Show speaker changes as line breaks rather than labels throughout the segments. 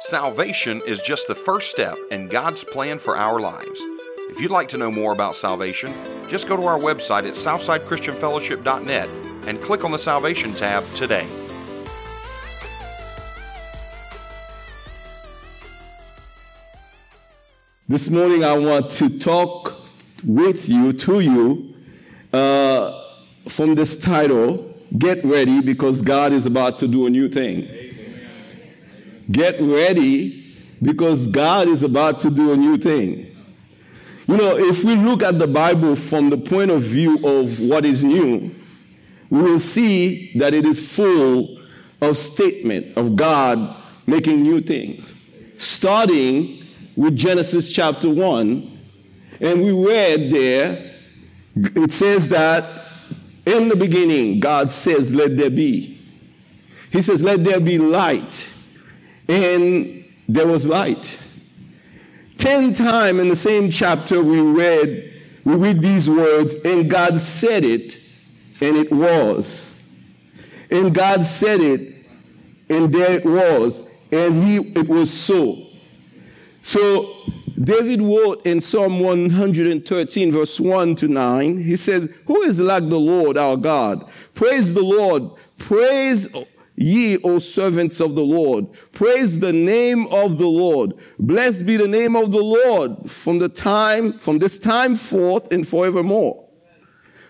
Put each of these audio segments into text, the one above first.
Salvation is just the first step in God's plan for our lives. If you'd like to know more about salvation, just go to our website at southsidechristianfellowship.net and click on the Salvation tab today.
This morning, I want to talk with you, to you, uh, from this title Get Ready because God is about to do a new thing. Get ready because God is about to do a new thing. You know, if we look at the Bible from the point of view of what is new, we will see that it is full of statement of God making new things. Starting with Genesis chapter 1, and we read there, it says that in the beginning, God says, Let there be. He says, Let there be light and there was light. Ten times in the same chapter, we read, we read these words, and God said it, and it was. And God said it, and there it was, and he it was so. So David wrote in Psalm 113, verse 1 to 9, he says, Who is like the Lord our God? Praise the Lord. Praise Ye, O servants of the Lord, praise the name of the Lord. Blessed be the name of the Lord from the time, from this time forth and forevermore.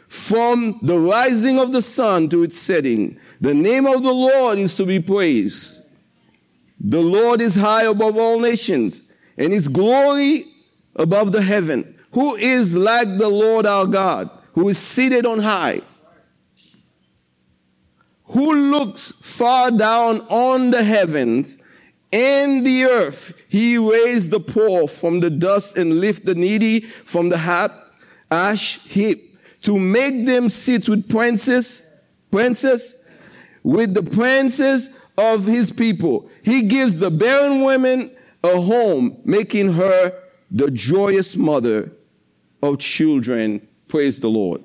From the rising of the sun to its setting, the name of the Lord is to be praised. The Lord is high above all nations, and his glory above the heaven. Who is like the Lord our God, who is seated on high? Who looks far down on the heavens and the earth. He raised the poor from the dust and lift the needy from the hot ash heap to make them sit with princes, princes, with the princes of his people. He gives the barren women a home, making her the joyous mother of children. Praise the Lord.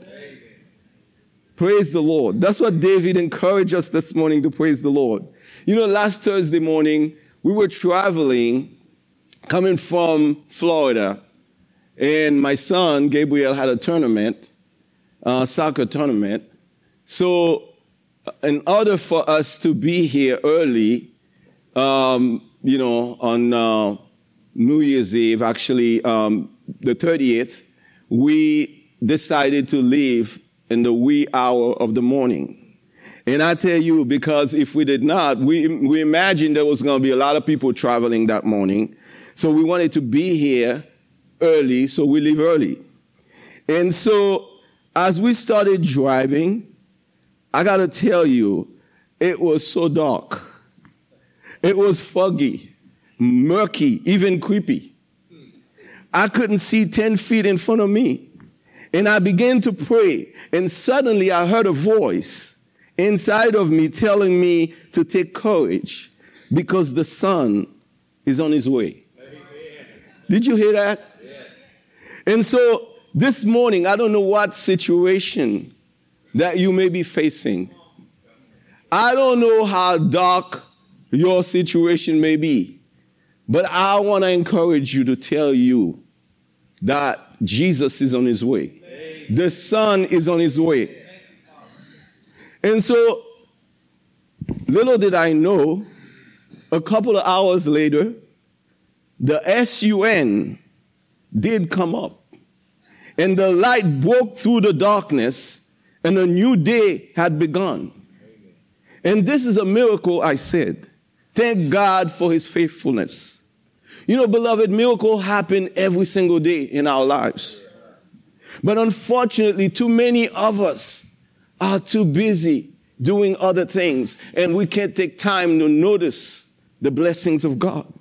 Praise the Lord. That's what David encouraged us this morning to praise the Lord. You know, last Thursday morning, we were traveling, coming from Florida, and my son, Gabriel, had a tournament, a soccer tournament. So, in order for us to be here early, um, you know, on uh, New Year's Eve, actually, um, the 30th, we decided to leave in the wee hour of the morning. And I tell you, because if we did not, we, we imagined there was going to be a lot of people traveling that morning. So we wanted to be here early, so we leave early. And so as we started driving, I got to tell you, it was so dark. It was foggy, murky, even creepy. I couldn't see 10 feet in front of me. And I began to pray. And suddenly I heard a voice inside of me telling me to take courage because the sun is on his way. Amen. Did you hear that? Yes. And so this morning, I don't know what situation that you may be facing. I don't know how dark your situation may be, but I want to encourage you to tell you that Jesus is on his way. The son is on his way. And so, little did I know, a couple of hours later, the SUN did come up. And the light broke through the darkness, and a new day had begun. And this is a miracle, I said. Thank God for his faithfulness. You know, beloved, miracle happen every single day in our lives. But unfortunately, too many of us are too busy doing other things and we can't take time to notice the blessings of God.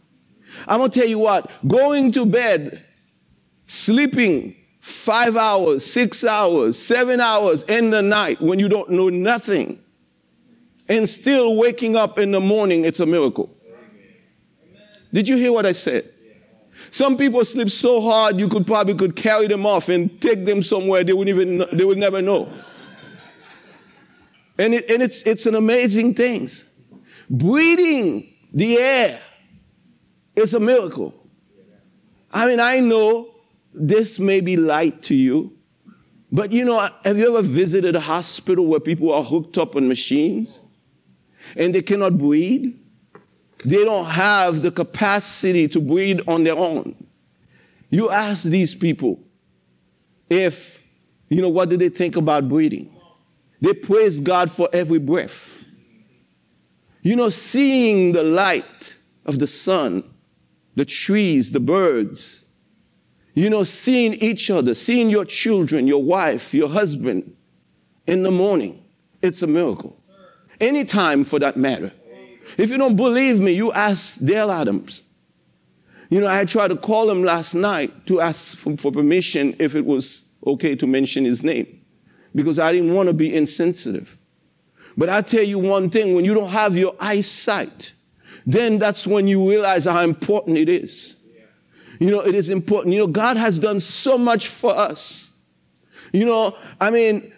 I'm going to tell you what, going to bed, sleeping five hours, six hours, seven hours in the night when you don't know nothing and still waking up in the morning, it's a miracle. Did you hear what I said? Some people sleep so hard you could probably could carry them off and take them somewhere they wouldn't even they would never know. And, it, and it's it's an amazing thing. Breathing the air It's a miracle. I mean, I know this may be light to you, but you know, have you ever visited a hospital where people are hooked up on machines and they cannot breathe? They don't have the capacity to breathe on their own. You ask these people if, you know, what do they think about breathing? They praise God for every breath. You know, seeing the light of the sun, the trees, the birds, you know, seeing each other, seeing your children, your wife, your husband in the morning, it's a miracle. Anytime for that matter. If you don't believe me, you ask Dale Adams. You know, I tried to call him last night to ask for, for permission if it was okay to mention his name because I didn't want to be insensitive. But I tell you one thing when you don't have your eyesight, then that's when you realize how important it is. You know, it is important. You know, God has done so much for us. You know, I mean,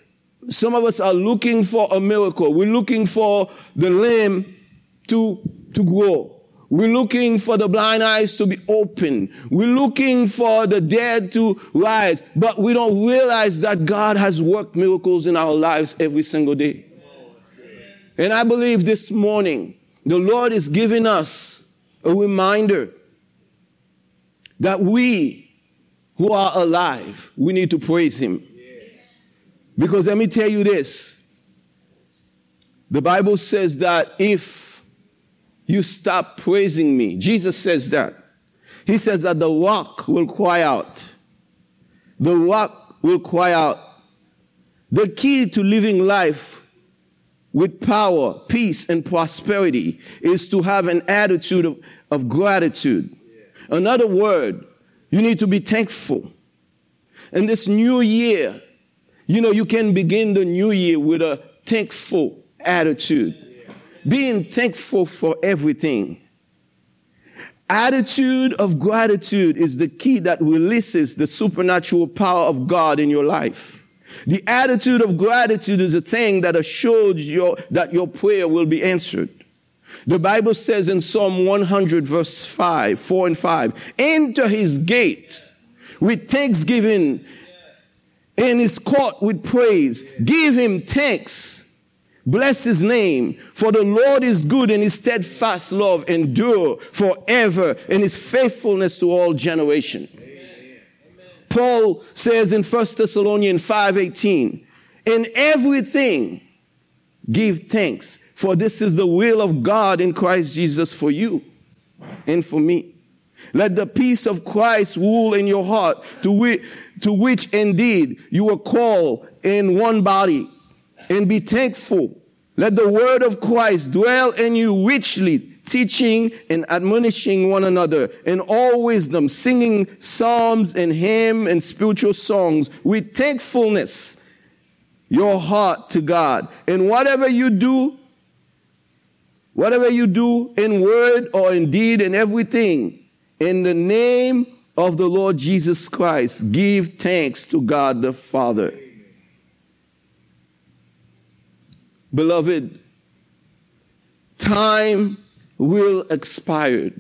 some of us are looking for a miracle. We're looking for the limb to, to grow. We're looking for the blind eyes to be open. We're looking for the dead to rise. But we don't realize that God has worked miracles in our lives every single day. And I believe this morning, the Lord is giving us a reminder that we who are alive, we need to praise Him. Because let me tell you this the Bible says that if you stop praising me, Jesus says that. He says that the rock will cry out. The rock will cry out. The key to living life with power, peace, and prosperity is to have an attitude of, of gratitude. Another word, you need to be thankful. And this new year, you know, you can begin the new year with a thankful attitude. Being thankful for everything. Attitude of gratitude is the key that releases the supernatural power of God in your life. The attitude of gratitude is a thing that assures your, that your prayer will be answered. The Bible says in Psalm 100 verse 5, 4 and 5, enter his gate with thanksgiving and his court with praise. Give him thanks. Bless his name, for the Lord is good and his steadfast love endure forever and his faithfulness to all generations. Paul says in 1 Thessalonians 5:18, in everything give thanks, for this is the will of God in Christ Jesus for you and for me. Let the peace of Christ rule in your heart, to which, to which indeed you were called in one body, and be thankful. Let the word of Christ dwell in you richly teaching and admonishing one another in all wisdom, singing psalms and hymn and spiritual songs with thankfulness, your heart to God. And whatever you do, whatever you do in word or in deed and everything, in the name of the Lord Jesus Christ, give thanks to God the Father. Beloved, time will expire.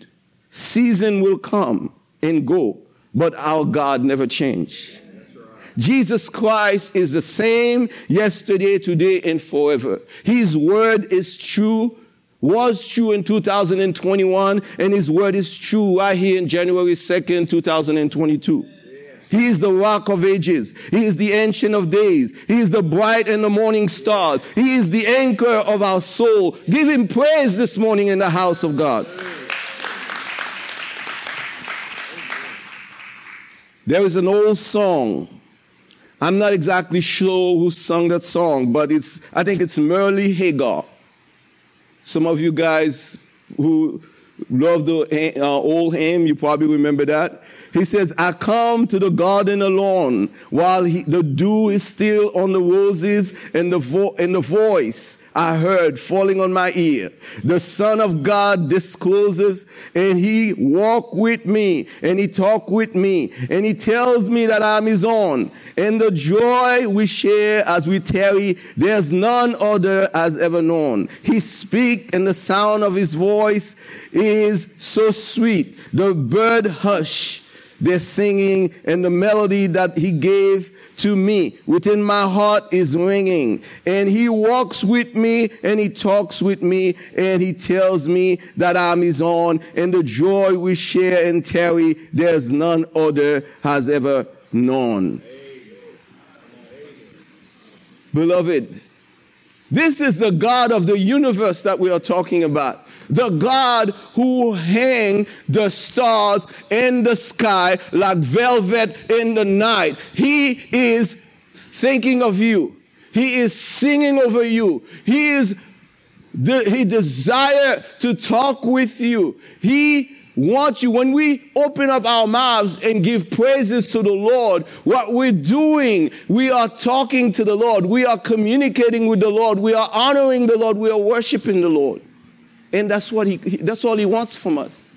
Season will come and go, but our God never changed. Jesus Christ is the same yesterday, today, and forever. His word is true, was true in 2021, and his word is true right here in January 2nd, 2022. He is the rock of ages. He is the ancient of days. He is the bright and the morning star. He is the anchor of our soul. Give him praise this morning in the house of God. There is an old song. I'm not exactly sure who sung that song, but it's, I think it's Merle Haggard. Some of you guys who love the uh, old hymn, you probably remember that. He says, I come to the garden alone while he, the dew is still on the roses and the, vo- and the voice I heard falling on my ear. The Son of God discloses and he walk with me and he talk with me and he tells me that I'm his own. And the joy we share as we tarry, there's none other as ever known. He speak and the sound of his voice is so sweet. The bird hush, they're singing, and the melody that he gave to me within my heart is ringing. And he walks with me and he talks with me and he tells me that I'm his own and the joy we share and tarry, there's none other has ever known. Beloved, this is the God of the universe that we are talking about. The God who hang the stars in the sky like velvet in the night. He is thinking of you. He is singing over you. He is he desire to talk with you. He wants you. When we open up our mouths and give praises to the Lord, what we're doing, we are talking to the Lord. We are communicating with the Lord. We are honoring the Lord. We are worshiping the Lord. And that's what he, that's all he wants from us.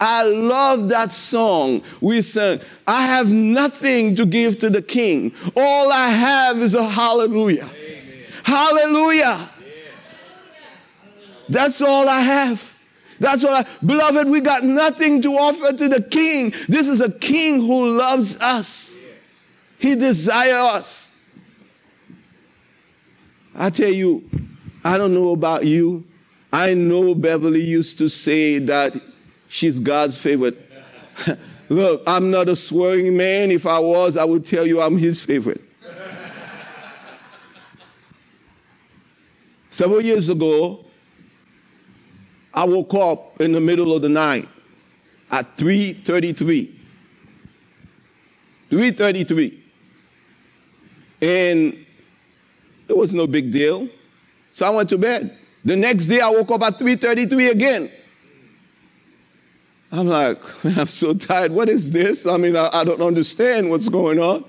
I love that song we sang. I have nothing to give to the king. All I have is a hallelujah. Amen. Hallelujah. That's all I have. That's what I, beloved, we got nothing to offer to the king. This is a king who loves us. He desires us. I tell you, I don't know about you. I know Beverly used to say that she's God's favorite. Look, I'm not a swearing man. If I was, I would tell you I'm his favorite. Several years ago, I woke up in the middle of the night at 3:33. 3:33. And it was no big deal. So I went to bed. The next day I woke up at 3:33 again. I'm like, I'm so tired. What is this? I mean, I, I don't understand what's going on.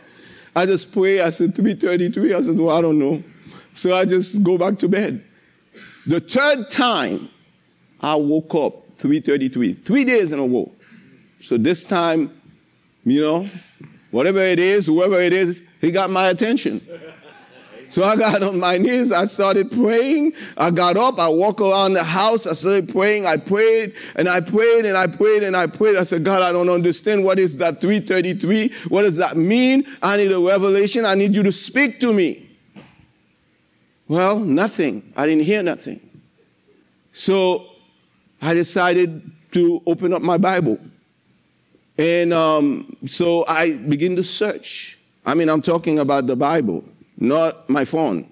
I just pray. I said 3:33. I said, well, I don't know. So I just go back to bed. The third time I woke up 3.33, three days in a row. So this time, you know, whatever it is, whoever it is, he got my attention. So I got on my knees. I started praying. I got up. I walked around the house. I started praying. I prayed and I prayed and I prayed and I prayed. I said, God, I don't understand. What is that 333? What does that mean? I need a revelation. I need you to speak to me. Well, nothing. I didn't hear nothing. So I decided to open up my Bible. And um, so I begin to search. I mean, I'm talking about the Bible, not my phone.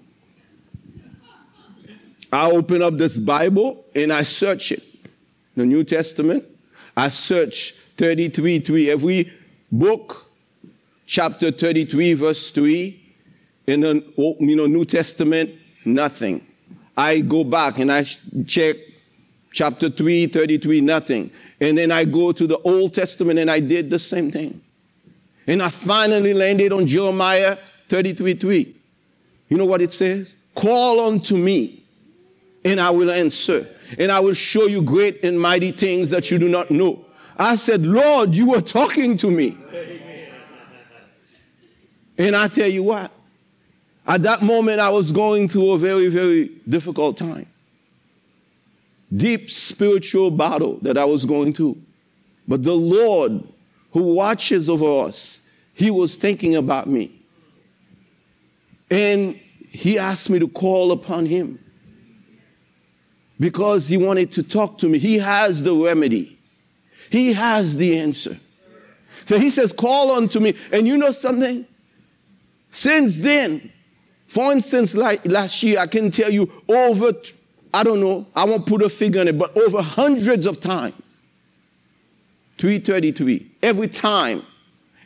I open up this Bible and I search it. The New Testament. I search 33 3. Every book, chapter 33, verse 3. In the you know, New Testament, nothing. I go back and I check chapter 3, 33, nothing. And then I go to the Old Testament and I did the same thing. And I finally landed on Jeremiah 33, 3. You know what it says? Call unto me and I will answer and I will show you great and mighty things that you do not know. I said, Lord, you were talking to me. And I tell you what, at that moment I was going through a very, very difficult time deep spiritual battle that I was going through. But the Lord, who watches over us, He was thinking about me. And He asked me to call upon Him because He wanted to talk to me. He has the remedy, He has the answer. So He says, Call unto me. And you know something? Since then, for instance, like last year, I can tell you over I don't know, I won't put a figure on it, but over hundreds of times. 333. Every time.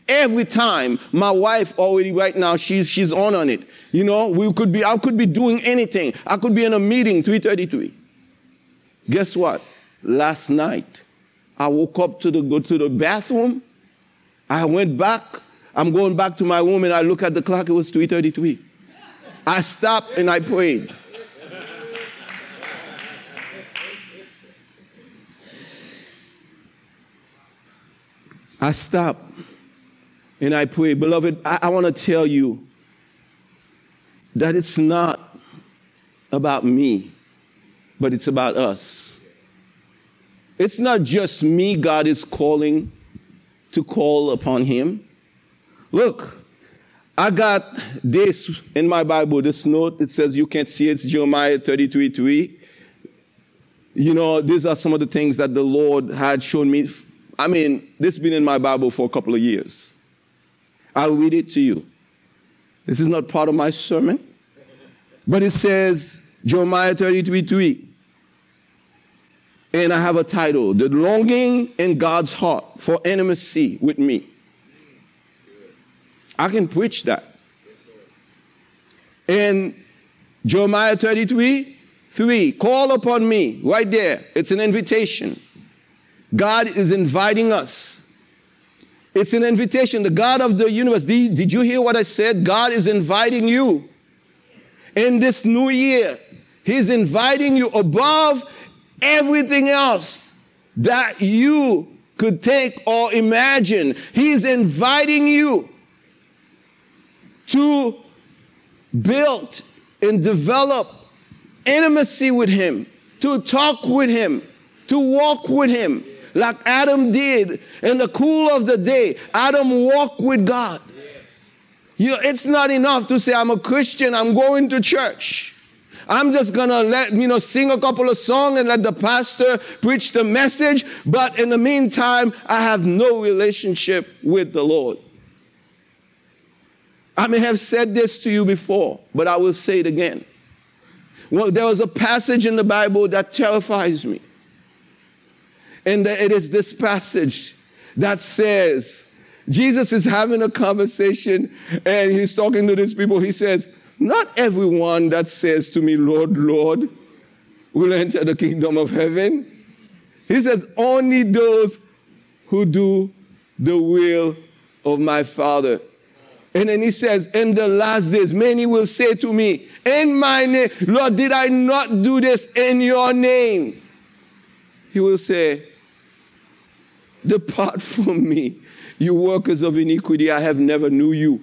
Every time my wife already right now, she's she's on on it. You know, we could be, I could be doing anything. I could be in a meeting, 333. Guess what? Last night, I woke up to the go to the bathroom. I went back. I'm going back to my room and I look at the clock, it was 333. I stopped and I prayed. I stop and I pray. Beloved, I, I want to tell you that it's not about me, but it's about us. It's not just me God is calling to call upon him. Look, I got this in my Bible, this note. It says you can't see it. It's Jeremiah 33 3. You know, these are some of the things that the Lord had shown me. I mean, this has been in my Bible for a couple of years. I'll read it to you. This is not part of my sermon, but it says, Jeremiah 33 3. And I have a title The Longing in God's Heart for Intimacy with Me. I can preach that. And Jeremiah 33 3. Call upon me, right there. It's an invitation. God is inviting us. It's an invitation. The God of the universe. Did you hear what I said? God is inviting you in this new year. He's inviting you above everything else that you could think or imagine. He's inviting you to build and develop intimacy with Him, to talk with Him, to walk with Him, like Adam did in the cool of the day. Adam walked with God. You know, it's not enough to say, I'm a Christian, I'm going to church. I'm just gonna let, you know, sing a couple of songs and let the pastor preach the message. But in the meantime, I have no relationship with the Lord. I may have said this to you before, but I will say it again. Well, there was a passage in the Bible that terrifies me. And it is this passage that says, Jesus is having a conversation and he's talking to these people. He says, Not everyone that says to me, Lord, Lord, will enter the kingdom of heaven. He says, Only those who do the will of my Father. And then he says, In the last days, many will say to me, In my name, Lord, did I not do this in your name? He will say, Depart from me, you workers of iniquity, I have never knew you.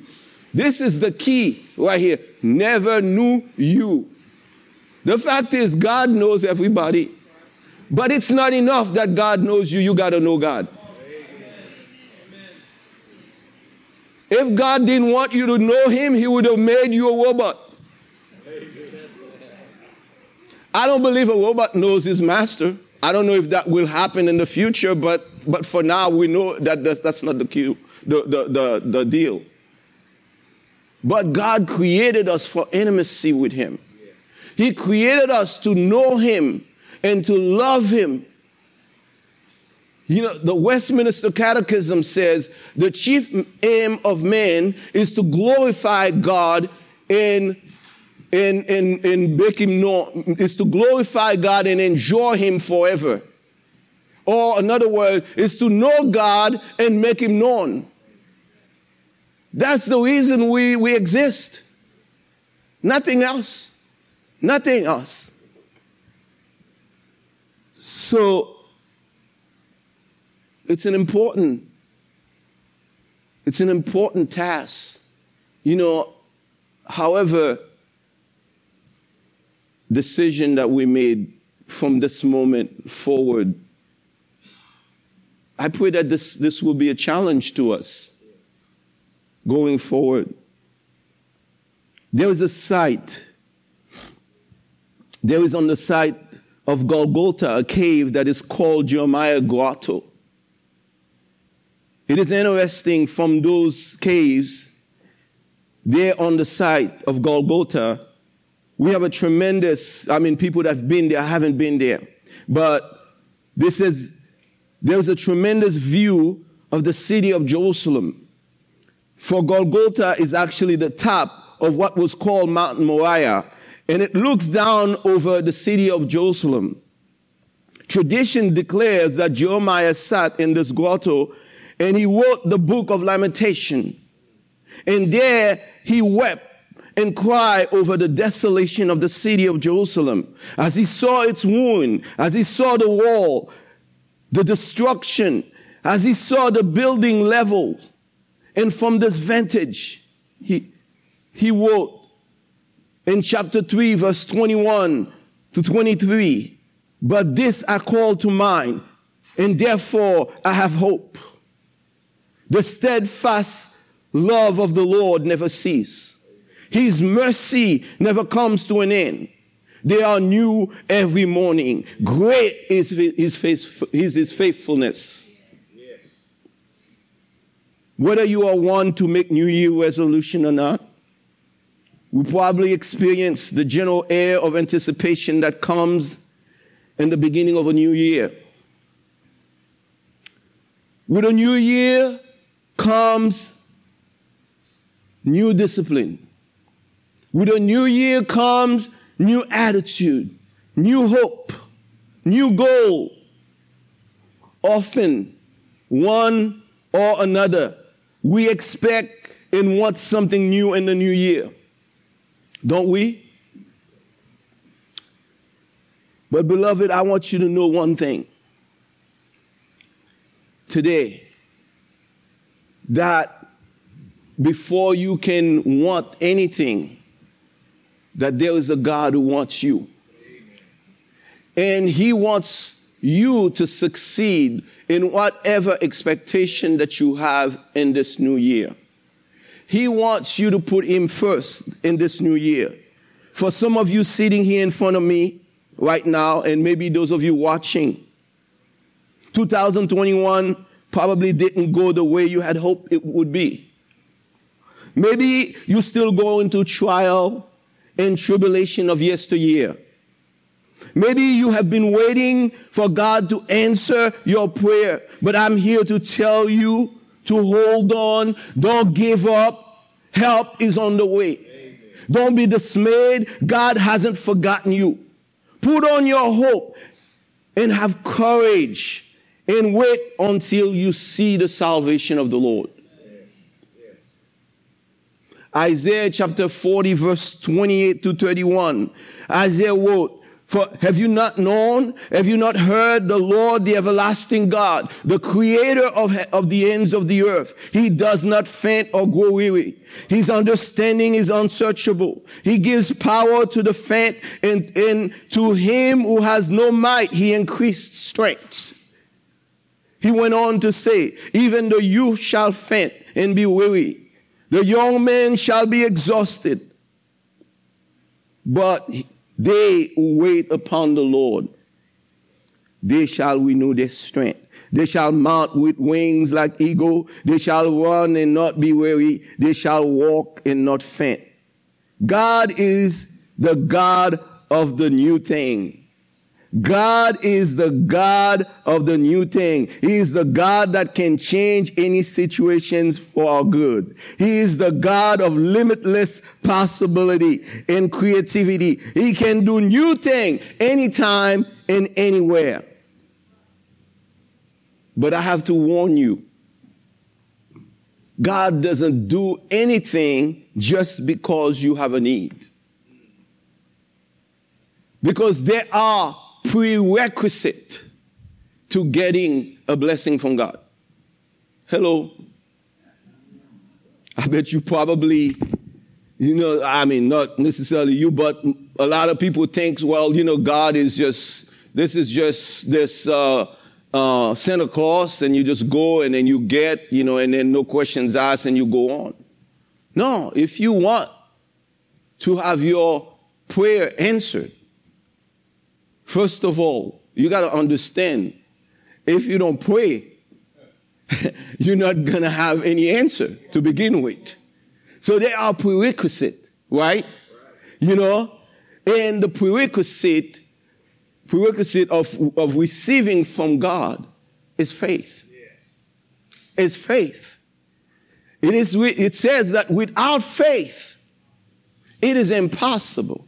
This is the key right here. Never knew you. The fact is, God knows everybody. But it's not enough that God knows you, you got to know God. If God didn't want you to know Him, He would have made you a robot. I don't believe a robot knows his master. I don't know if that will happen in the future, but, but for now, we know that that's, that's not the, cue, the, the, the, the deal. But God created us for intimacy with Him. He created us to know Him and to love Him. You know, the Westminster Catechism says the chief aim of man is to glorify God in in, in, in make him known, is to glorify God and enjoy him forever. Or another word is to know God and make him known. That's the reason we, we exist. Nothing else. Nothing else. So it's an important, it's an important task. You know, however, decision that we made from this moment forward. I pray that this, this will be a challenge to us going forward. There is a site, there is on the site of Golgotha a cave that is called Jeremiah Grotto. It is interesting from those caves, there on the site of Golgotha, we have a tremendous, I mean, people that have been there haven't been there. But this is, there's a tremendous view of the city of Jerusalem. For Golgotha is actually the top of what was called Mount Moriah, and it looks down over the city of Jerusalem. Tradition declares that Jeremiah sat in this grotto and he wrote the book of Lamentation. And there he wept and cry over the desolation of the city of Jerusalem. As he saw its ruin, as he saw the wall, the destruction, as he saw the building level. And from this vantage, he, he wrote in chapter 3, verse 21 to 23, But this I call to mind, and therefore I have hope. The steadfast love of the Lord never ceases. His mercy never comes to an end. They are new every morning. Great is his, is his faithfulness. Whether you are one to make New Year resolution or not, we probably experience the general air of anticipation that comes in the beginning of a new year. With a new year comes new discipline. With a new year comes new attitude, new hope, new goal. Often, one or another, we expect and want something new in the new year. Don't we? But, beloved, I want you to know one thing today that before you can want anything, that there is a God who wants you. And He wants you to succeed in whatever expectation that you have in this new year. He wants you to put Him first in this new year. For some of you sitting here in front of me right now, and maybe those of you watching, 2021 probably didn't go the way you had hoped it would be. Maybe you still go into trial and tribulation of yesteryear. Maybe you have been waiting for God to answer your prayer, but I'm here to tell you to hold on. Don't give up. Help is on the way. Amen. Don't be dismayed. God hasn't forgotten you. Put on your hope and have courage and wait until you see the salvation of the Lord. Isaiah chapter 40, verse 28 to 31. Isaiah wrote, for have you not known? Have you not heard the Lord, the everlasting God, the creator of, of the ends of the earth? He does not faint or grow weary. His understanding is unsearchable. He gives power to the faint and, and to him who has no might, he increased strength. He went on to say, even the youth shall faint and be weary the young men shall be exhausted, but they who wait upon the Lord, they shall renew their strength. They shall mount with wings like eagle. They shall run and not be weary. They shall walk and not faint. God is the God of the new thing. God is the God of the new thing. He is the God that can change any situations for our good. He is the God of limitless possibility and creativity. He can do new thing anytime and anywhere. But I have to warn you, God doesn't do anything just because you have a need. Because there are prerequisite to getting a blessing from God. Hello. I bet you probably, you know, I mean, not necessarily you, but a lot of people think, well, you know, God is just, this is just this, uh, uh, Santa Claus and you just go and then you get, you know, and then no questions asked and you go on. No, if you want to have your prayer answered, First of all, you got to understand if you don't pray, you're not going to have any answer to begin with. So there are prerequisite, right? You know, and the prerequisite, prerequisite of, of receiving from God is faith. It's faith. It is, it says that without faith, it is impossible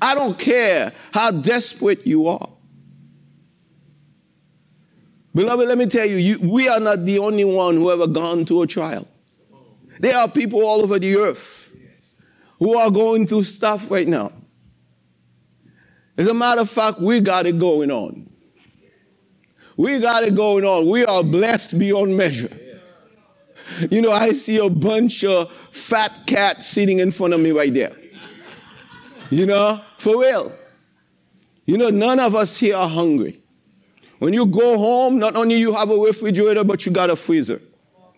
I don't care how desperate you are. Beloved, let me tell you, you, we are not the only one who ever gone through a trial. There are people all over the earth who are going through stuff right now. As a matter of fact, we got it going on. We got it going on. We are blessed beyond measure. You know, I see a bunch of fat cats sitting in front of me right there. You know, for real. You know, none of us here are hungry. When you go home, not only you have a refrigerator, but you got a freezer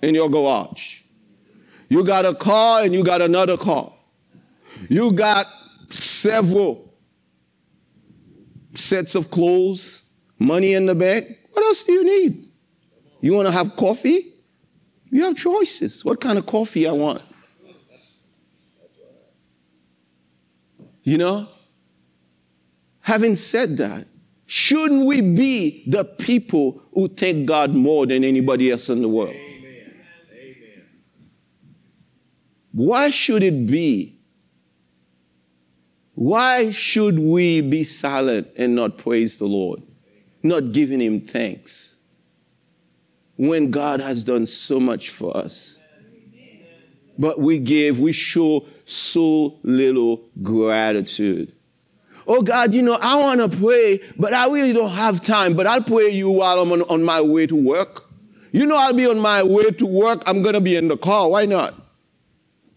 in your garage. You got a car and you got another car. You got several sets of clothes, money in the bank. What else do you need? You want to have coffee? You have choices. What kind of coffee I want? You know? Having said that, shouldn't we be the people who thank God more than anybody else in the world? Amen. Amen. Why should it be? Why should we be silent and not praise the Lord? Not giving Him thanks when God has done so much for us? But we give, we show so little gratitude. Oh God, you know, I want to pray, but I really don't have time. But I'll pray you while I'm on, on my way to work. You know, I'll be on my way to work. I'm going to be in the car. Why not?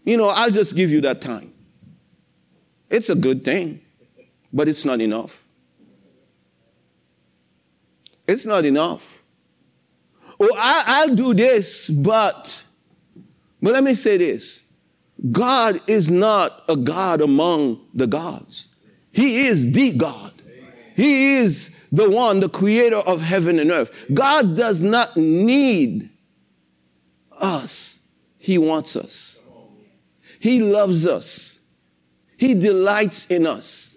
You know, I'll just give you that time. It's a good thing, but it's not enough. It's not enough. Oh, I, I'll do this, but, but let me say this. God is not a God among the gods. He is the God. He is the one, the creator of heaven and earth. God does not need us. He wants us. He loves us. He delights in us.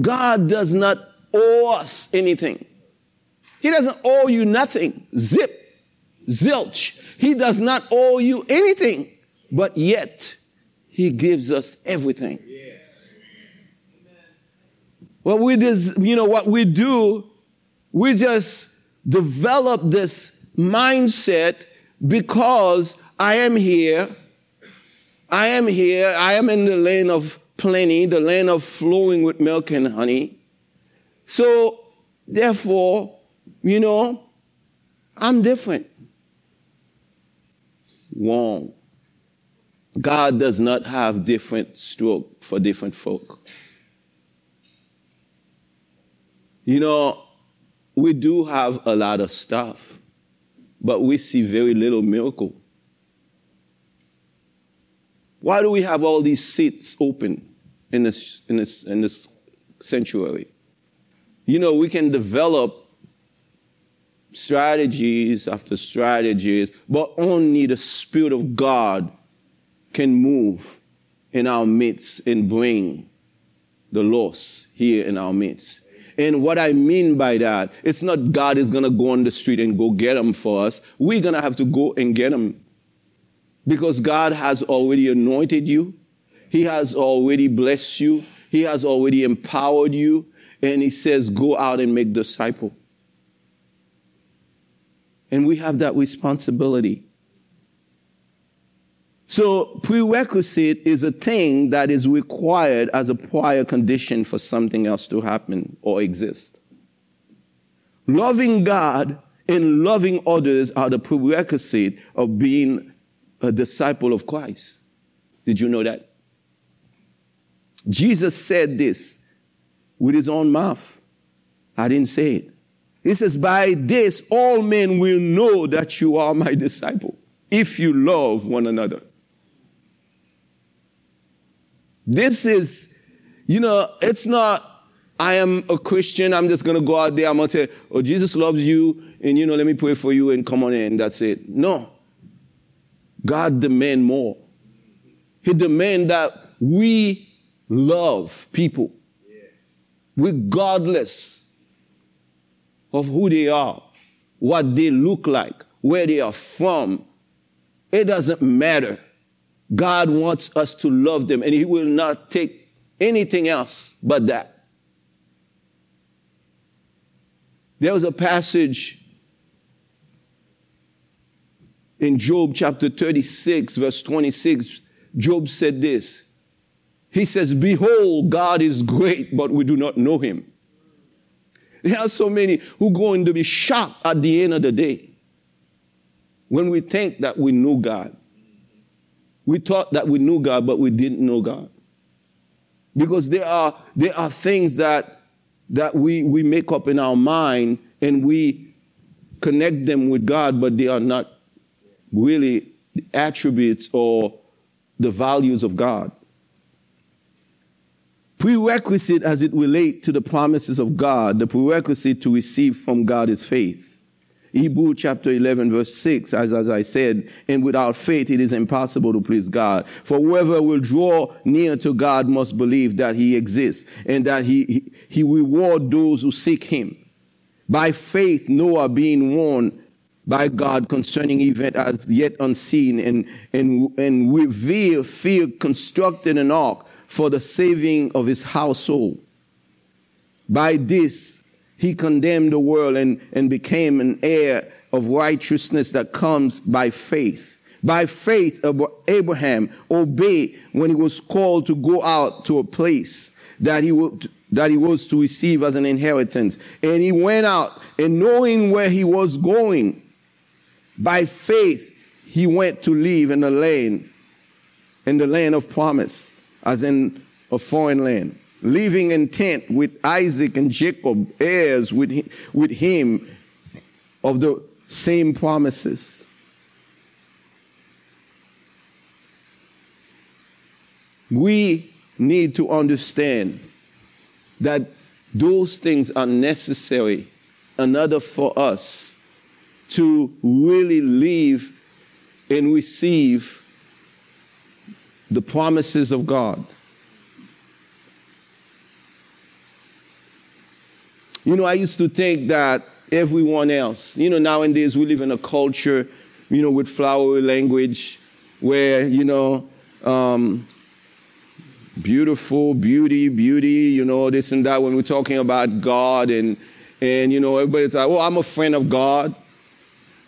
God does not owe us anything. He doesn't owe you nothing. Zip, zilch. He does not owe you anything, but yet he gives us everything. What we just, you know, what we do, we just develop this mindset because I am here. I am here. I am in the land of plenty, the land of flowing with milk and honey. So, therefore, you know, I'm different. Wrong. God does not have different stroke for different folk. You know, we do have a lot of stuff, but we see very little miracle. Why do we have all these seats open in this, in this, in this sanctuary? You know, we can develop strategies after strategies, but only the Spirit of God can move in our midst and bring the loss here in our midst. And what I mean by that, it's not God is going to go on the street and go get them for us. We're going to have to go and get them because God has already anointed you. He has already blessed you. He has already empowered you. And he says, go out and make disciple. And we have that responsibility. So prerequisite is a thing that is required as a prior condition for something else to happen or exist. Loving God and loving others are the prerequisite of being a disciple of Christ. Did you know that? Jesus said this with his own mouth. I didn't say it. He says, By this all men will know that you are my disciple, if you love one another. This is, you know, it's not, I am a Christian, I'm just gonna go out there, I'm gonna say, oh, Jesus loves you, and you know, let me pray for you and come on in, that's it. No. God demand more. He demand that we love people regardless of who they are, what they look like, where they are from. It doesn't matter. God wants us to love them, and He will not take anything else but that. There was a passage in Job chapter 36, verse 26. Job said this. He says, Behold, God is great, but we do not know Him. There are so many who going to be shocked at the end of the day when we think that we know God. We thought that we knew God, but we didn't know God. Because there are, there are things that that we, we make up in our mind and we connect them with God, but they are not really attributes or the values of God. Prerequisite as it relates to the promises of God, the prerequisite to receive from God is faith. Hebrew chapter 11 verse 6, as, as I said, and without faith it is impossible to please God. For whoever will draw near to God must believe that he exists and that he, he, he reward those who seek him. By faith, Noah being warned by God concerning event as yet unseen and, and, and revealed, fear constructed an ark for the saving of his household. By this, he condemned the world and, and became an heir of righteousness that comes by faith. By faith, Abraham obeyed when he was called to go out to a place that he would, that he was to receive as an inheritance. And he went out and knowing where he was going, by faith, he went to live in the land, in the land of promise, as in a foreign land living in tent with Isaac and Jacob, heirs with, with him of the same promises. We need to understand that those things are necessary in order for us to really live and receive the promises of God. You know, I used to think that everyone else, you know, nowadays we live in a culture, you know, with flowery language where, you know, um, beautiful, beauty, beauty, you know, this and that when we're talking about God and, and, you know, everybody's like, well, I'm a friend of God.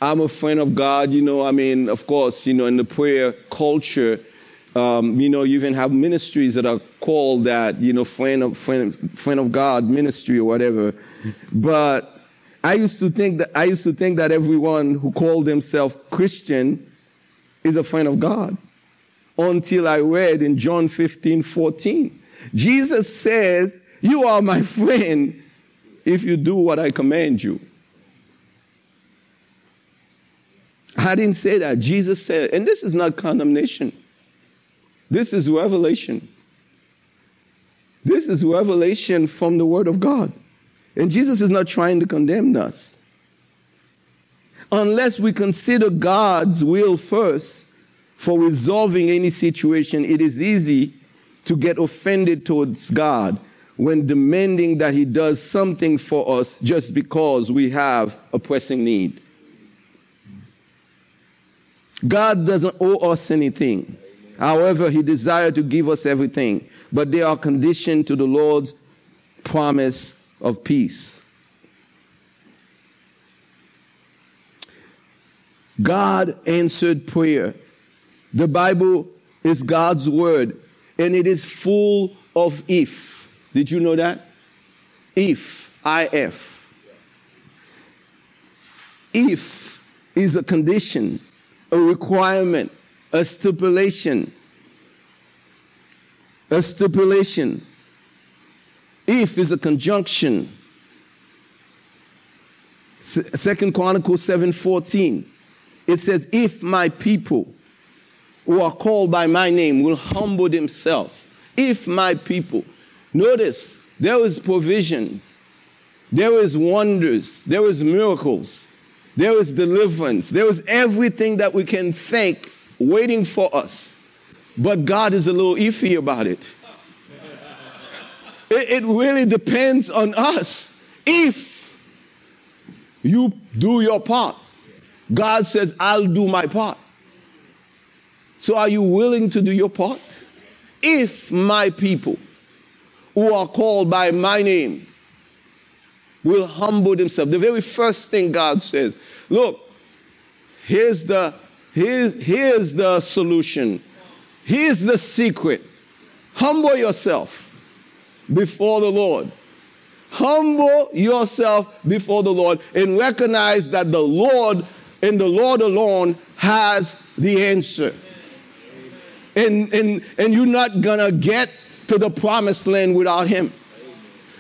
I'm a friend of God, you know, I mean, of course, you know, in the prayer culture, um, you know, you even have ministries that are called that, you know, friend of, friend, friend of God ministry or whatever. But I used to think that, I used to think that everyone who called themselves Christian is a friend of God until I read in John 15, 14. Jesus says, you are my friend if you do what I command you. I didn't say that. Jesus said, and this is not condemnation. This is revelation. This is revelation from the Word of God. And Jesus is not trying to condemn us. Unless we consider God's will first for resolving any situation, it is easy to get offended towards God when demanding that He does something for us just because we have a pressing need. God doesn't owe us anything. However, he desired to give us everything, but they are conditioned to the Lord's promise of peace. God answered prayer. The Bible is God's word, and it is full of if. Did you know that? If, if. If is a condition, a requirement, a stipulation. A stipulation. If is a conjunction. Second Chronicles 7:14. It says, if my people who are called by my name will humble themselves, if my people. Notice there is provisions, there is wonders, there is miracles, there is deliverance, there is everything that we can think waiting for us. But God is a little iffy about it. It, it really depends on us. If you do your part, God says, I'll do my part. So are you willing to do your part? If my people who are called by my name will humble themselves, the very first thing God says, look, here's the Here's, here's the solution. Here's the secret. Humble yourself before the Lord. Humble yourself before the Lord and recognize that the Lord and the Lord alone has the answer. And, and, and you're not gonna get to the promised land without Him.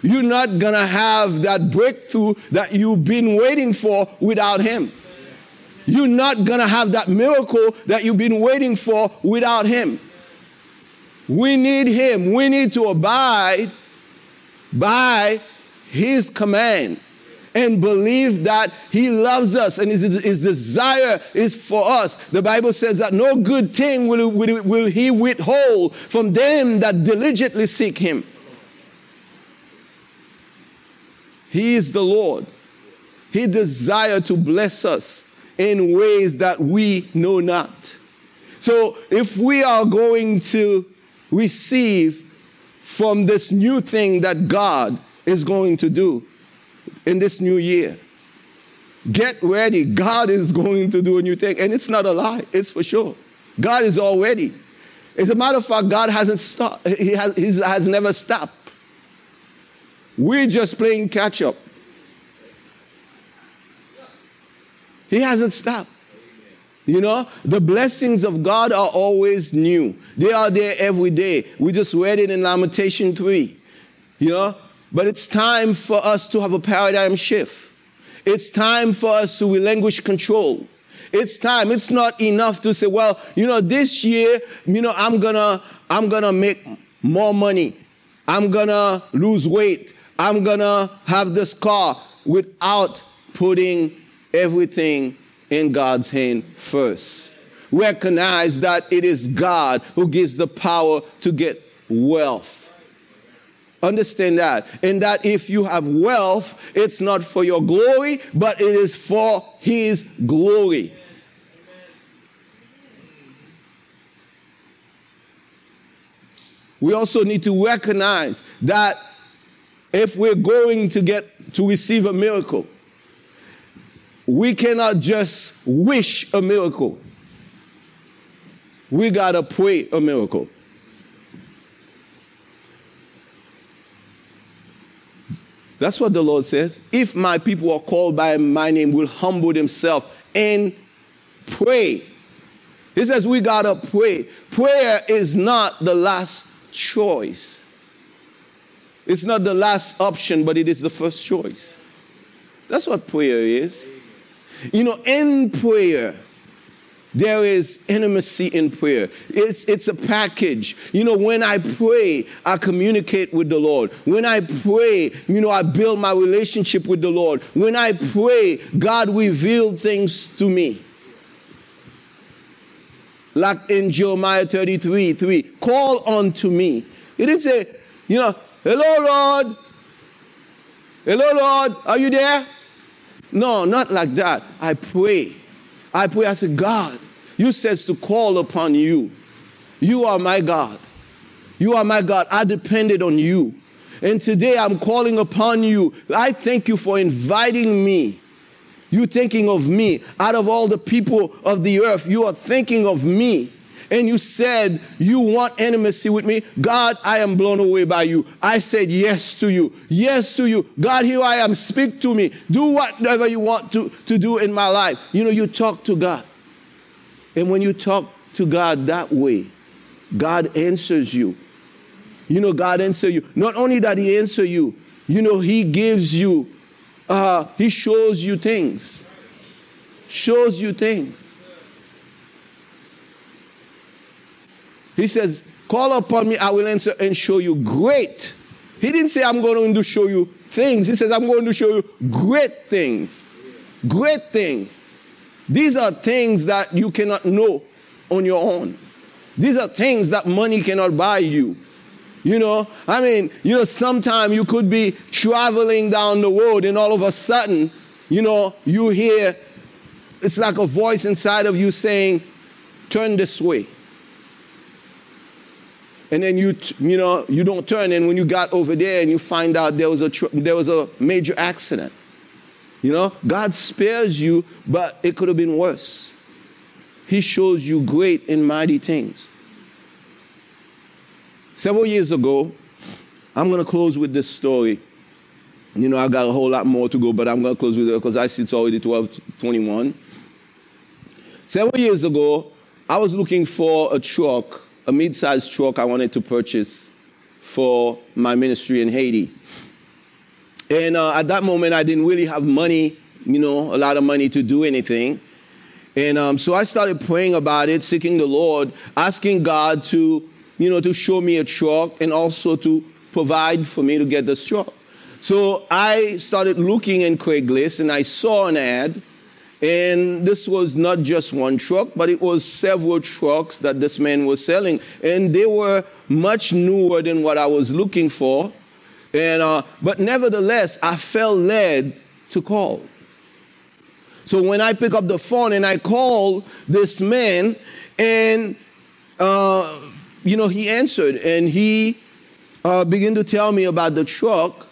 You're not going to have that breakthrough that you've been waiting for without Him. You're not going to have that miracle that you've been waiting for without Him. We need Him. We need to abide by His command and believe that He loves us and His, his desire is for us. The Bible says that no good thing will, will, will He withhold from them that diligently seek Him. He is the Lord. He desires to bless us in ways that we know not. So if we are going to receive from this new thing that God is going to do in this new year. Get ready. God is going to do a new thing. And it's not a lie, it's for sure. God is already. As a matter of fact, God hasn't stopped. He has, he has never stopped. We're just playing catch up. He hasn't stopped. You know, the blessings of God are always new. They are there every day. We just read it in Lamentation 3. You know, but it's time for us to have a paradigm shift. It's time for us to relinquish control. It's time. It's not enough to say, well, you know, this year, you know, I'm gonna, I'm gonna make more money. I'm gonna lose weight. I'm gonna have this car without putting everything in God's hand first. Recognize that it is God who gives the power to get wealth. Understand that. And that if you have wealth, it's not for your glory, but it is for His glory. We also need to recognize that if we're going to get to receive a miracle, we cannot just wish a miracle. We got to pray a miracle. That's what the Lord says. If my people are called by my name, will humble themselves and pray. He says we got to pray. Prayer is not the last choice. It's not the last option, but it is the first choice. That's what prayer is. You know, in prayer, there is intimacy in prayer. It's, it's a package. You know, when I pray, I communicate with the Lord. When I pray, you know, I build my relationship with the Lord. When I pray, God reveals things to me. Like in Jeremiah 33 3, call unto me. He didn't say, you know, hello, Lord. Hello, Lord. Are you there? No, not like that. I pray. I pray. I say, God, you says to call upon you. You are my God. You are my God. I depended on you. And today I'm calling upon you. I thank you for inviting me. You thinking of me. Out of all the people of the earth, you are thinking of me and you said you want intimacy with me, God, I am blown away by you. I said yes to you. Yes to you. God, here I am. Speak to me. Do whatever you want to, to do in my life. You know, you talk to God. And when you talk to God that way, God answers you. You know, God answers you. Not only that He answers you, you know, He gives you, uh, He shows you things. Shows you things. He says, Call upon me, I will answer and show you great. He didn't say, I'm going to show you things. He says, I'm going to show you great things. Great things. These are things that you cannot know on your own. These are things that money cannot buy you. You know, I mean, you know, sometimes you could be traveling down the road and all of a sudden, you know, you hear it's like a voice inside of you saying, Turn this way and then you you know you don't turn. And when you got over there and you find out there was a tr- there was a major accident you know god spares you but it could have been worse. He shows you great and mighty things. Several years ago i'm going to close with this story. You know i got a whole lot more to go but i'm going to close with it because i see it's already 12 21 several years ago i was looking for a truck a mid-sized truck I wanted to purchase for my ministry in Haiti. And uh, at that moment, I didn't really have money, you know, a lot of money to do anything. And um, so I started praying about it, seeking the Lord, asking God to, you know, to show me a truck and also to provide for me to get this truck. So I started looking in Craigslist and I saw an ad. And this was not just one truck, but it was several trucks that this man was selling. And they were much newer than what I was looking for. And, uh, but nevertheless, I felt led to call. So when I pick up the phone and I call this man, and uh, you know he answered, and he uh, began to tell me about the truck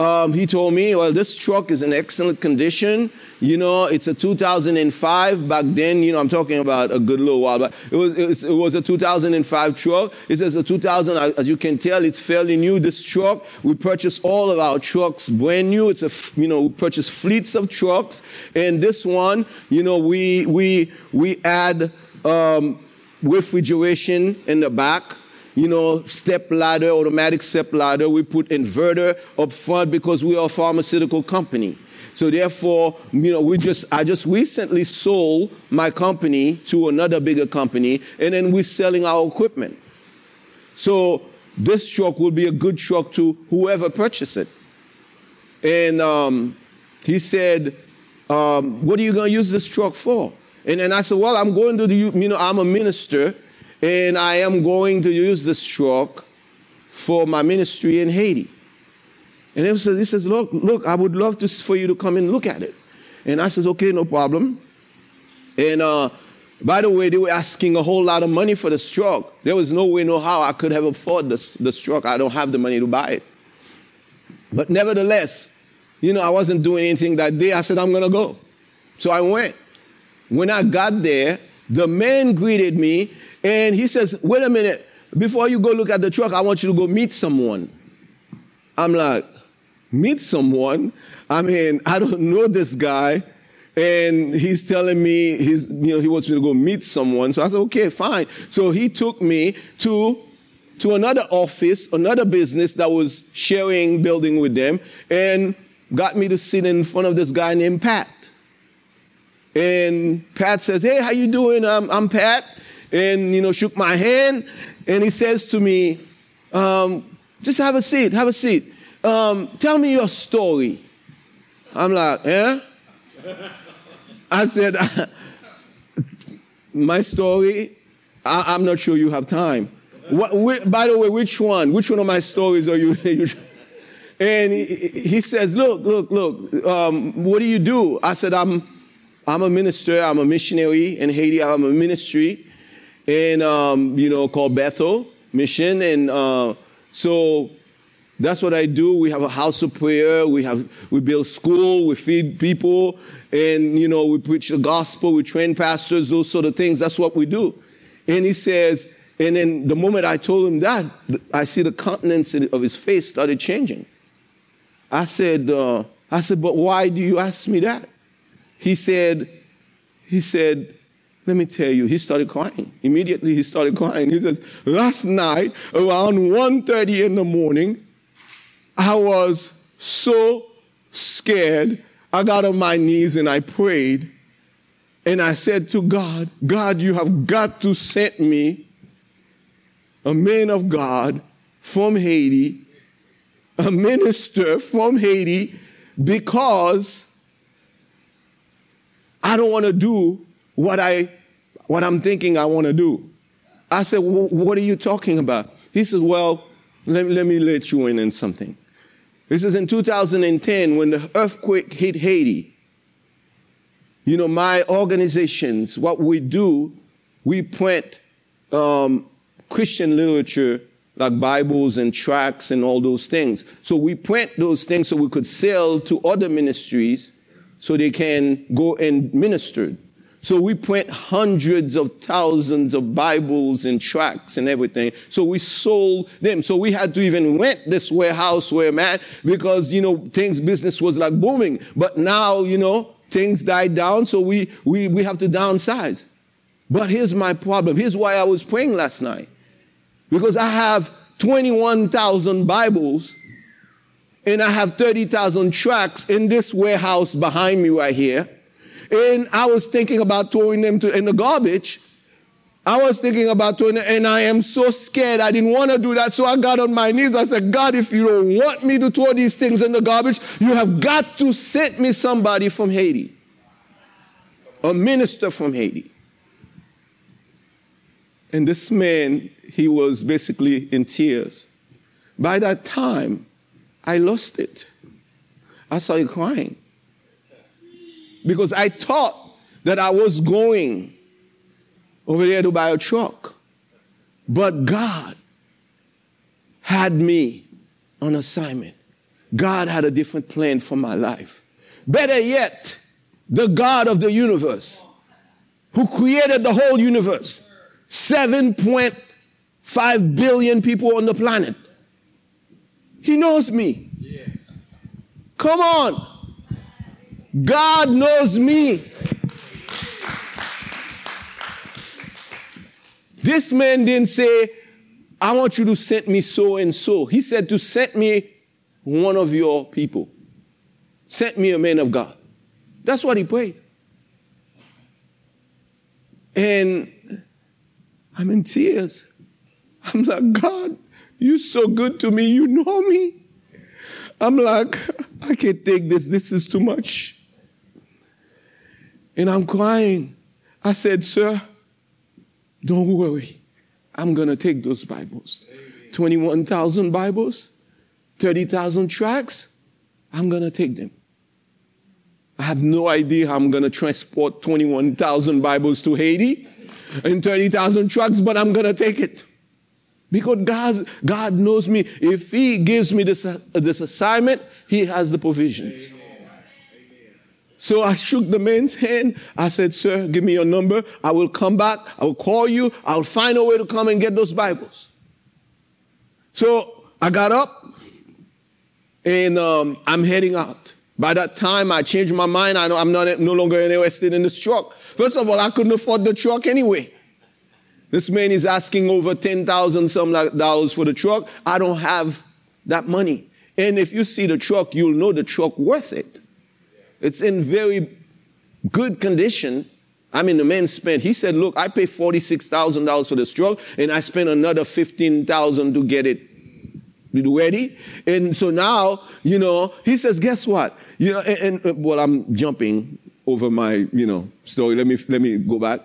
um, he told me, well, this truck is in excellent condition. You know, it's a 2005. Back then, you know, I'm talking about a good little while, but it was, it was a 2005 truck. It says a 2000, as you can tell, it's fairly new, this truck. We purchased all of our trucks brand new. It's a, you know, we purchased fleets of trucks. And this one, you know, we, we, we add, um, refrigeration in the back you know, step ladder, automatic step ladder. We put inverter up front because we are a pharmaceutical company. So therefore, you know, we just, I just recently sold my company to another bigger company and then we're selling our equipment. So this truck will be a good truck to whoever purchases it. And um, he said, um, what are you going to use this truck for? And then I said, well, I'm going to the, you know, I'm a minister and I am going to use this truck for my ministry in Haiti. And he says, he says, look, look, I would love to, for you to come and look at it. And I says, okay, no problem. And uh, by the way, they were asking a whole lot of money for this truck. There was no way, no how I could have afforded this, this truck. I don't have the money to buy it. But nevertheless, you know, I wasn't doing anything that day. I said, I'm going to go. So I went. When I got there, the man greeted me and he says, wait a minute, before you go look at the truck, I want you to go meet someone. I'm like, meet someone? I mean, I don't know this guy. And he's telling me he's, you know, he wants me to go meet someone. So I said, okay, fine. So he took me to, to another office, another business that was sharing building with them and got me to sit in front of this guy named Pat. And Pat says, hey, how you doing? I'm, I'm Pat and, you know, shook my hand. And he says to me, um, just have a seat, have a seat. Um, tell me your story. I'm like, eh? I said, my story, I, am not sure you have time. What, by the way, which one? Which one of my stories are you? and he, he, says, look, look, look, um, what do you do? I said, I'm, I'm a minister. I'm a missionary in Haiti. I'm a ministry and um, you know called Bethel Mission, and uh, so that's what I do. We have a house of prayer. We have we build school. We feed people, and you know we preach the gospel. We train pastors. Those sort of things. That's what we do. And he says, and then the moment I told him that, I see the countenance of his face started changing. I said, uh, I said, but why do you ask me that? He said, he said, let me tell you, he started crying. Immediately he started crying. He says, last night around 1.30 in the morning, I was so scared. I got on my knees and I prayed. And I said to God, God, you have got to send me a man of God from Haiti, a minister from Haiti, because I don't want to do what I what I'm thinking I want to do. I said, what are you talking about? He says, well, let, let me let you in on something. This is in 2010 when the earthquake hit Haiti. You know, my organizations, what we do, we print um, Christian literature like Bibles and tracts and all those things. So we print those things so we could sell to other ministries so they can go and minister. So we print hundreds of thousands of Bibles and tracts and everything. So we sold them. So we had to even rent this warehouse where I'm at because, you know, things business was like booming. But now, you know, things died down. So we, we, we have to downsize. But here's my problem. Here's why I was praying last night. Because I have 21,000 Bibles and I have 30,000 tracts in this warehouse behind me right here. And I was thinking about throwing them to, in the garbage. I was thinking about doing it, and I am so scared. I didn't want to do that. So I got on my knees. I said, God, if you don't want me to throw these things in the garbage, you have got to send me somebody from Haiti, a minister from Haiti. And this man, he was basically in tears. By that time, I lost it. I started crying because I thought that I was going over there to buy a truck. But God had me on assignment. God had a different plan for my life. Better yet, the God of the universe, who created the whole universe, 7.5 billion people on the planet, he knows me. Come on. God knows me. This man didn't say, I want you to send me so and so. He said to send me one of your people. Send me a man of God. That's what he prayed. And I'm in tears. I'm like, God, you're so good to me. You know me. I'm like, I can't take this. This is too much. And I'm crying. I said, Sir, don't worry. I'm going to take those Bibles. 21,000 Bibles, 30,000 tracts. I'm going to take them. I have no idea how I'm going to transport 21,000 Bibles to Haiti and 30,000 tracts, but I'm going to take it. Because God, God knows me. If He gives me this, uh, this assignment, He has the provisions. Amen. So I shook the man's hand. I said, Sir, give me your number. I will come back. I will call you. I'll find a way to come and get those Bibles. So I got up and um, I'm heading out. By that time, I changed my mind. I know I'm not no longer interested in this truck. First of all, I couldn't afford the truck anyway. This man is asking over ten thousand some dollars for the truck. I don't have that money. And if you see the truck, you'll know the truck worth it. It's in very good condition. I mean, the man spent, he said, look, I paid $46,000 for this truck and I spent another 15000 to get it ready. And so now, you know, he says, guess what? You know, and, and uh, well, I'm jumping over my, you know, story. Let me, let me go back.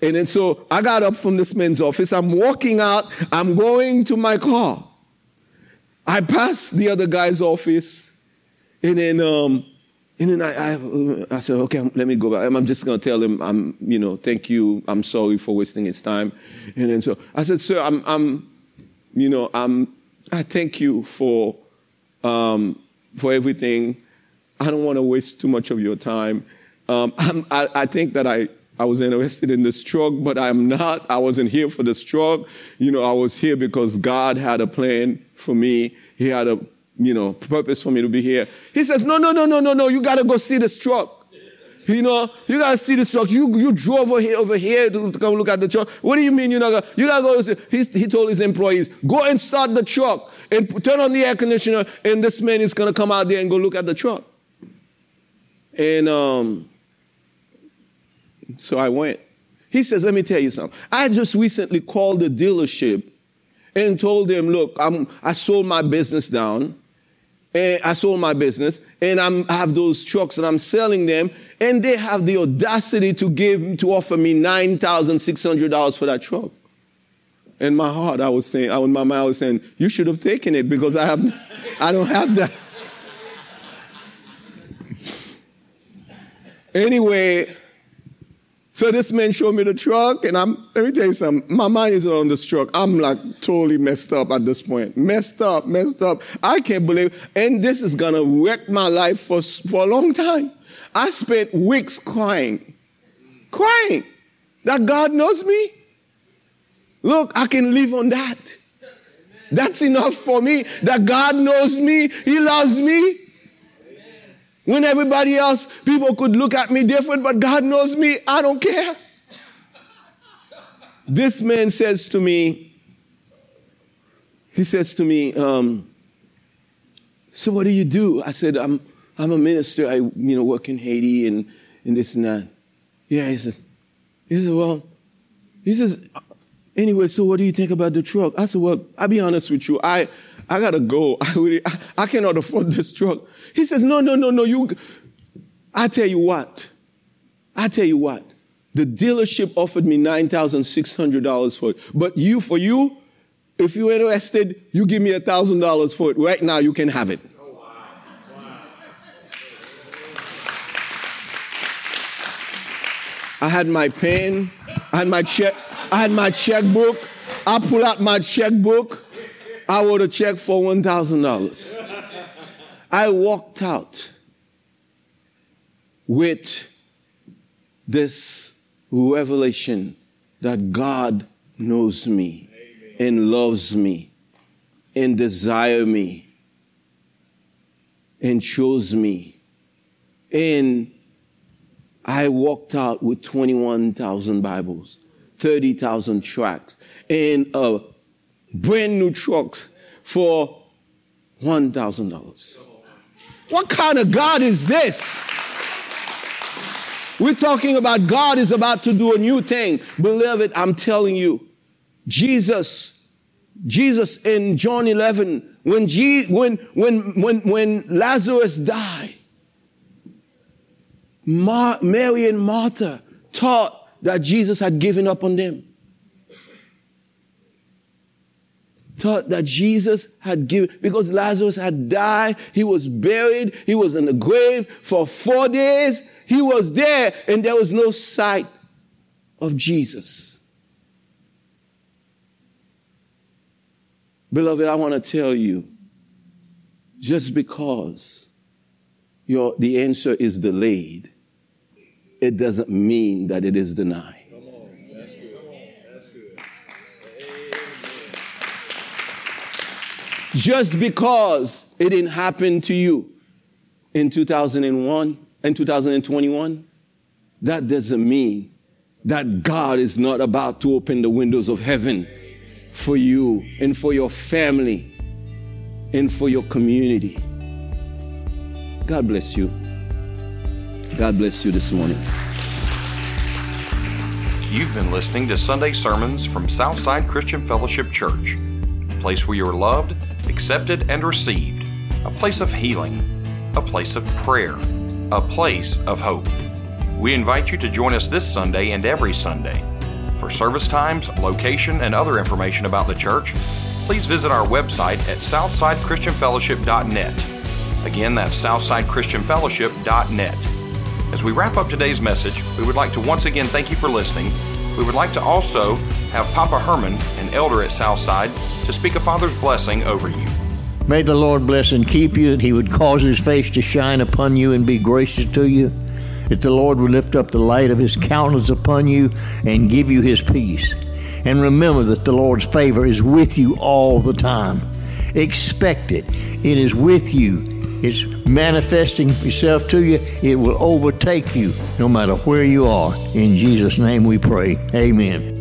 And then so I got up from this man's office. I'm walking out. I'm going to my car. I passed the other guy's office. And then, um, and then I, I, I said, okay, let me go back. I'm just going to tell him, I'm, you know, thank you. I'm sorry for wasting his time. And then so I said, sir, I'm, I'm, you know, I'm, I thank you for, um, for everything. I don't want to waste too much of your time. Um, I, I think that I, I was interested in this truck, but I'm not. I wasn't here for this truck. You know, I was here because God had a plan for me. He had a you know, purpose for me to be here. He says, no, no, no, no, no, no, you got to go see this truck. You know, you gotta see this truck. You you drove over here over here to, come look at the truck. What do you mean you're not gonna? You gotta go. He, he told his employees, go and start the truck and turn on the air conditioner, and this man is gonna come out there and go look at the truck. And um, so I went. He says, let me tell you something. I just recently called the dealership and told them, look, I'm I sold my business down and I sold my business and I'm, I have those trucks and I'm selling them and they have the audacity to give, to offer me $9,600 for that truck. In my heart, I was saying, I, in my mind, I was saying, you should have taken it because I have, I don't have that. anyway, so this man showed me the truck, and I'm, let me tell you something. My mind is on this truck. I'm like totally messed up at this point. Messed up, messed up. I can't believe, and this is gonna wreck my life for, for a long time. I spent weeks crying, crying that God knows me. Look, I can live on that. That's enough for me that God knows me. He loves me. When everybody else, people could look at me different, but God knows me, I don't care. this man says to me, he says to me, um, So what do you do? I said, I'm, I'm a minister. I, you know, work in Haiti and, and this and that. Yeah, he says, he says, well, he says, anyway, so what do you think about the truck? I said, well, I'll be honest with you. I, I gotta go. I really, I, I cannot afford this truck. He says, no, no, no, no, you, I tell you what. I tell you what. The dealership offered me $9,600 for it. But you, for you, if you're interested, you give me $1,000 for it. Right now, you can have it. Oh, I had my pen, I had my check, I had my checkbook. I pull out my checkbook. I wrote a check for $1,000. I walked out with this revelation that God knows me and loves me and desire me and chose me. And I walked out with 21,000 Bibles, 30,000 tracts, and a brand new truck for $1,000. What kind of God is this? We're talking about God is about to do a new thing. Beloved, I'm telling you, Jesus, Jesus in John 11, when, G, when, when, when, when Lazarus died, Mar- Mary and Martha taught that Jesus had given up on them. Thought that Jesus had given, because Lazarus had died, he was buried, he was in the grave for four days, he was there, and there was no sight of Jesus. Beloved, I want to tell you just because your, the answer is delayed, it doesn't mean that it is denied. Just because it didn't happen to you in 2001 and 2021, that doesn't mean that God is not about to open the windows of heaven for you and for your family and for your community. God bless you. God bless you this morning.
You've been listening to Sunday sermons from Southside Christian Fellowship Church, a place where you are loved, accepted, and received, a place of healing, a place of prayer, a place of hope. We invite you to join us this Sunday and every Sunday. For service times, location, and other information about the church, please visit our website at southsidechristianfellowship.net. Again, that's southsidechristianfellowship.net. As we wrap up today's message, we would like to once again thank you for listening. We would like to also have Papa Herman, an elder at Southside, to speak a Father's blessing over you.
May the Lord bless and keep you, that He would cause His face to shine upon you and be gracious to you, that the Lord would lift up the light of His countenance upon you and give you His peace. And remember that the Lord's favor is with you all the time. Expect it. It is with you. It's manifesting itself to you. It will overtake you no matter where you are. In Jesus' name we pray. Amen.